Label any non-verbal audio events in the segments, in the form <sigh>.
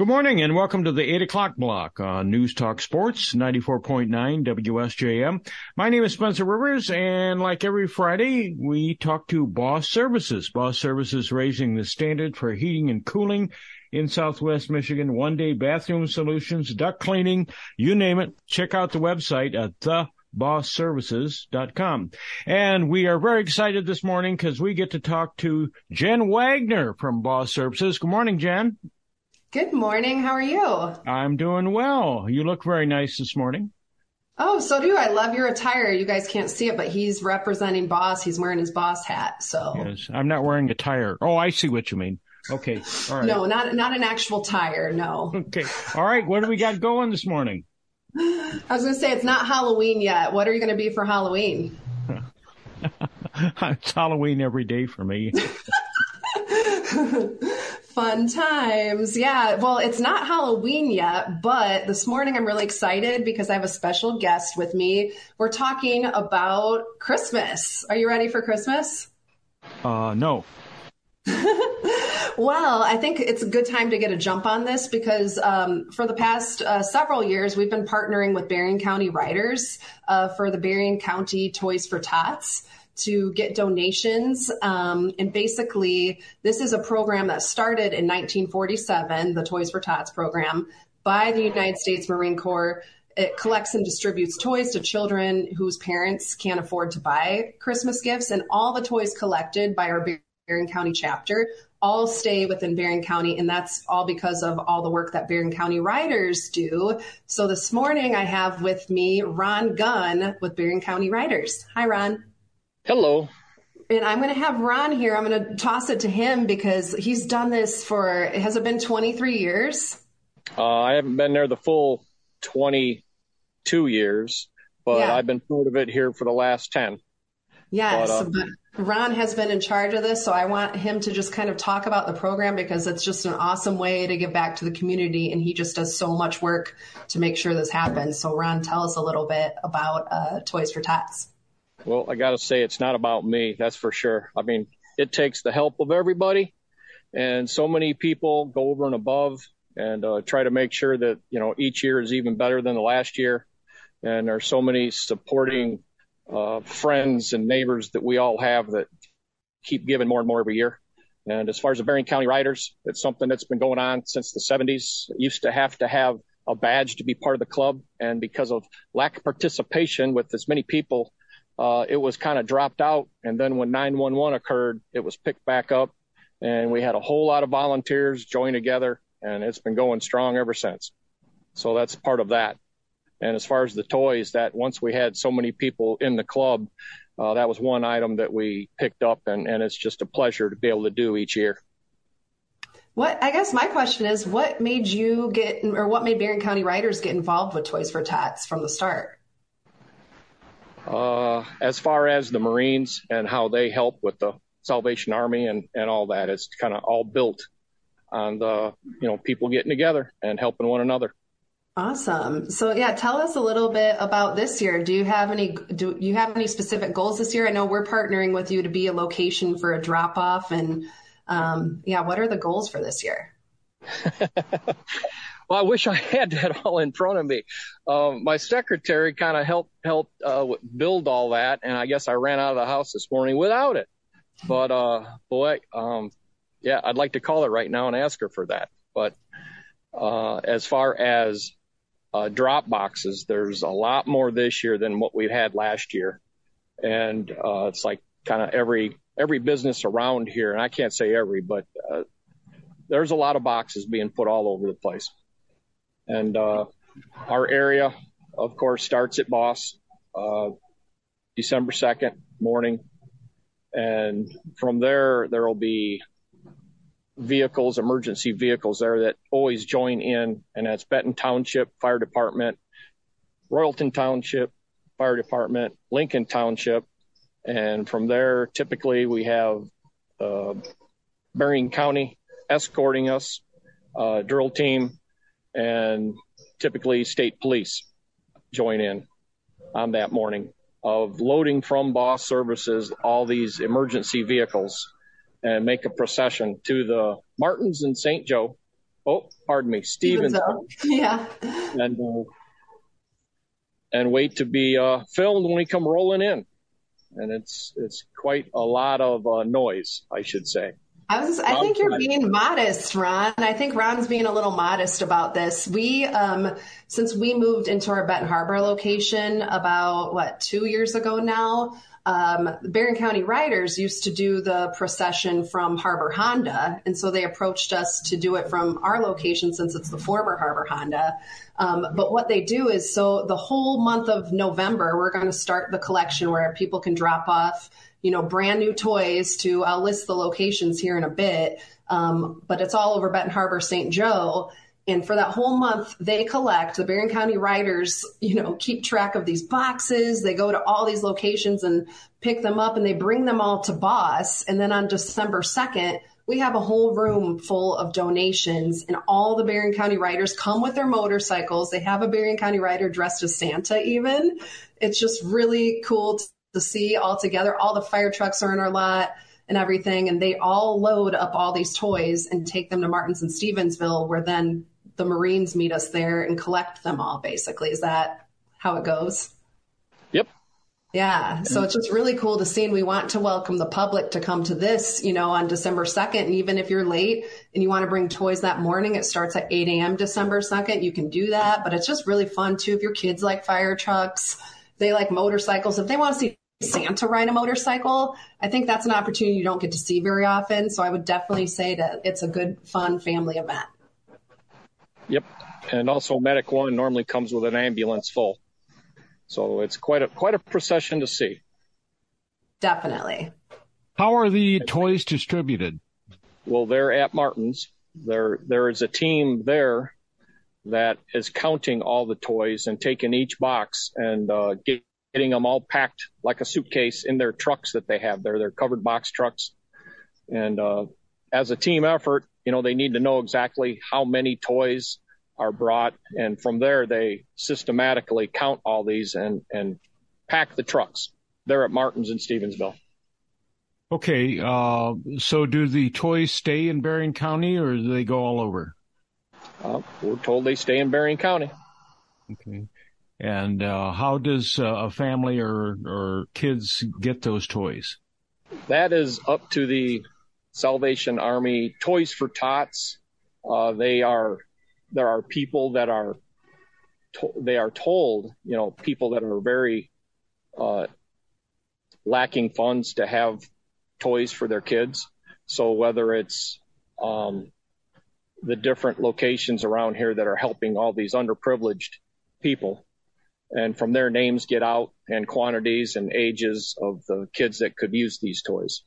Good morning and welcome to the 8 o'clock block on News Talk Sports 94.9 WSJM. My name is Spencer Rivers and like every Friday, we talk to Boss Services. Boss Services raising the standard for heating and cooling in Southwest Michigan. One day bathroom solutions, duct cleaning, you name it. Check out the website at the bossservices.com. And we are very excited this morning because we get to talk to Jen Wagner from Boss Services. Good morning, Jen. Good morning. How are you? I'm doing well. You look very nice this morning. Oh, so do I. Love your attire. You guys can't see it, but he's representing Boss. He's wearing his Boss hat. So yes, I'm not wearing a tire. Oh, I see what you mean. Okay. All right. No, not not an actual tire. No. Okay. All right. What do we got going this morning? I was going to say it's not Halloween yet. What are you going to be for Halloween? <laughs> it's Halloween every day for me. <laughs> Fun times. Yeah. Well, it's not Halloween yet, but this morning I'm really excited because I have a special guest with me. We're talking about Christmas. Are you ready for Christmas? Uh, no. <laughs> well, I think it's a good time to get a jump on this because um, for the past uh, several years, we've been partnering with Berrien County Riders uh, for the Berrien County Toys for Tots to get donations. Um, and basically, this is a program that started in 1947, the Toys for Tots program, by the United States Marine Corps. It collects and distributes toys to children whose parents can't afford to buy Christmas gifts. And all the toys collected by our Berrien County chapter all stay within Berrien County, and that's all because of all the work that Berrien County Riders do. So this morning I have with me Ron Gunn with Berrien County Riders. Hi, Ron. Hello. And I'm going to have Ron here. I'm going to toss it to him because he's done this for, has it been 23 years? Uh, I haven't been there the full 22 years, but yeah. I've been part of it here for the last 10. Yes, but, uh, but Ron has been in charge of this, so I want him to just kind of talk about the program because it's just an awesome way to give back to the community, and he just does so much work to make sure this happens. So, Ron, tell us a little bit about uh, Toys for Tots. Well, I got to say, it's not about me. That's for sure. I mean, it takes the help of everybody, and so many people go over and above and uh, try to make sure that you know each year is even better than the last year. And there's so many supporting uh, friends and neighbors that we all have that keep giving more and more every year. And as far as the Berrien County Riders, it's something that's been going on since the 70s. It used to have to have a badge to be part of the club, and because of lack of participation with as many people uh, it was kind of dropped out. And then when 911 occurred, it was picked back up, and we had a whole lot of volunteers join together, and it's been going strong ever since. So that's part of that. And as far as the toys, that once we had so many people in the club, uh, that was one item that we picked up, and, and it's just a pleasure to be able to do each year. What I guess my question is, what made you get, or what made Berrien County Riders get involved with Toys for Tots from the start? Uh, as far as the Marines and how they help with the Salvation Army and, and all that, it's kind of all built on the, you know, people getting together and helping one another. Awesome. So yeah, tell us a little bit about this year. Do you have any do you have any specific goals this year? I know we're partnering with you to be a location for a drop off and um, yeah, what are the goals for this year? <laughs> Well, I wish I had that all in front of me. Um, my secretary kind of helped helped uh, build all that, and I guess I ran out of the house this morning without it. But uh, boy, um, yeah, I'd like to call her right now and ask her for that. But uh, as far as uh, drop boxes, there's a lot more this year than what we've had last year, and uh, it's like kind of every every business around here, and I can't say every, but uh, there's a lot of boxes being put all over the place. And uh, our area, of course, starts at Boss uh, December 2nd morning. And from there, there will be vehicles, emergency vehicles there that always join in. And that's Benton Township Fire Department, Royalton Township Fire Department, Lincoln Township. And from there, typically we have uh, Berrien County escorting us, uh, drill team, and typically state police join in on that morning of loading from boss services all these emergency vehicles and make a procession to the Martins and St. Joe oh, pardon me, Stevens. <laughs> Yeah. And, uh, and wait to be uh, filmed when we come rolling in. And it's, it's quite a lot of uh, noise, I should say. I was, I think you're being modest, Ron. I think Ron's being a little modest about this. We, um, since we moved into our Benton Harbor location about what, two years ago now, um, Berrien County Riders used to do the procession from Harbor Honda. And so they approached us to do it from our location since it's the former Harbor Honda. Um, but what they do is so the whole month of November, we're going to start the collection where people can drop off you know, brand new toys to, I'll list the locations here in a bit, um, but it's all over Benton Harbor, St. Joe. And for that whole month, they collect, the Berrien County Riders, you know, keep track of these boxes. They go to all these locations and pick them up and they bring them all to Boss. And then on December 2nd, we have a whole room full of donations and all the Berrien County Riders come with their motorcycles. They have a Berrien County Rider dressed as Santa even. It's just really cool to see all together. All the fire trucks are in our lot and everything, and they all load up all these toys and take them to Martins and Stevensville, where then the Marines meet us there and collect them all. Basically, is that how it goes? Yep. Yeah. So it's just really cool to see. And we want to welcome the public to come to this, you know, on December 2nd. And even if you're late and you want to bring toys that morning, it starts at 8 a.m. December 2nd. You can do that. But it's just really fun too. If your kids like fire trucks, they like motorcycles. If they want to see Santa ride a motorcycle, I think that's an opportunity you don't get to see very often. So I would definitely say that it's a good, fun family event. Yep. And also Medic One normally comes with an ambulance full. So it's quite a quite a procession to see. Definitely. How are the toys distributed? Well, they're at Martin's. There there is a team there that is counting all the toys and taking each box and uh, get, getting them all packed like a suitcase in their trucks that they have there, their covered box trucks. And uh, as a team effort, you know, they need to know exactly how many toys are brought. And from there, they systematically count all these and, and pack the trucks. They're at Martin's in Stevensville. Okay. Uh, so do the toys stay in Berrien County or do they go all over? Uh, we're told they stay in Berrien County. Okay. And uh, how does uh, a family or, or kids get those toys? That is up to the Salvation Army Toys for Tots. Uh, they are there are people that are to- they are told you know people that are very uh, lacking funds to have toys for their kids. So whether it's um, the different locations around here that are helping all these underprivileged people, and from their names get out and quantities and ages of the kids that could use these toys.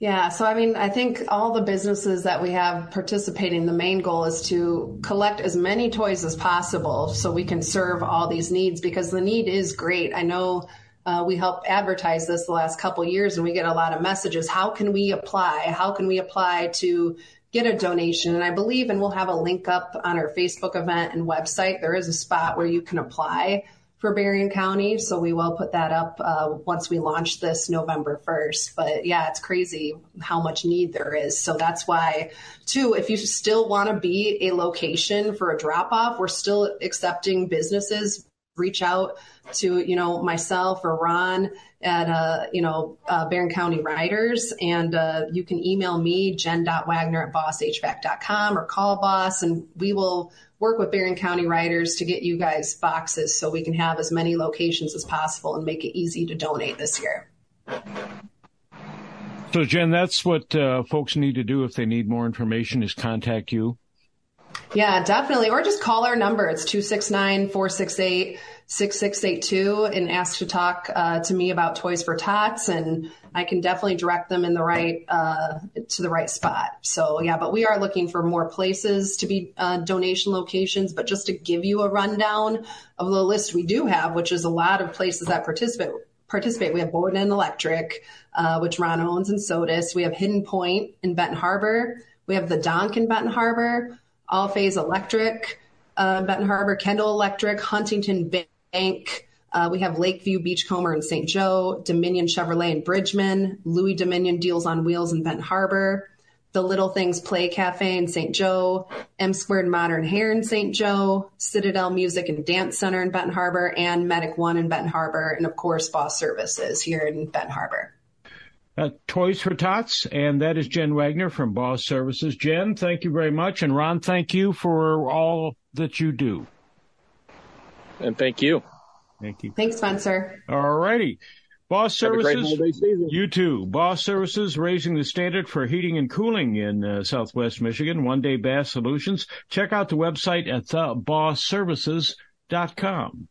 Yeah, so I mean, I think all the businesses that we have participating, the main goal is to collect as many toys as possible so we can serve all these needs because the need is great. I know uh, we help advertise this the last couple years and we get a lot of messages. How can we apply? How can we apply to get a donation. And I believe, and we'll have a link up on our Facebook event and website. There is a spot where you can apply for Berrien County. So we will put that up uh, once we launch this November 1st. But yeah, it's crazy how much need there is. So that's why, too, if you still want to be a location for a drop off, we're still accepting businesses. Reach out to, you know, myself or Ron at, uh, you know, uh, Berrien County Riders. And uh, you can email me, jen.wagner at bosshvac.com or call boss and we will work with Berrien County Riders to get you guys boxes so we can have as many locations as possible and make it easy to donate this year. So, Jen, that's what uh, folks need to do if they need more information is contact you. Yeah, definitely. Or just call our number. It's 269 468 6682 and ask to talk uh, to me about Toys for Tots. And I can definitely direct them in the right, uh, to the right spot. So yeah, but we are looking for more places to be uh, donation locations. But just to give you a rundown of the list we do have, which is a lot of places that participate, participate. We have Boyden Electric, uh, which Ron owns and Sodus. We have Hidden Point in Benton Harbor. We have the Donk in Benton Harbor. All Phase Electric, uh, Benton Harbor, Kendall Electric, Huntington Bank. Uh, we have Lakeview Beachcomber in St. Joe, Dominion Chevrolet in Bridgman, Louis Dominion Deals on Wheels in Benton Harbor, the Little Things Play Cafe in St. Joe, M Squared Modern Hair in St. Joe, Citadel Music and Dance Center in Benton Harbor, and Medic One in Benton Harbor, and of course, Boss Services here in Benton Harbor. Uh, Toys for Tots, and that is Jen Wagner from Boss Services. Jen, thank you very much. And Ron, thank you for all that you do. And thank you. Thank you. Thanks, Spencer. All righty. Boss Services, you too. Boss Services raising the standard for heating and cooling in uh, Southwest Michigan. One Day Bath Solutions. Check out the website at thebossservices.com.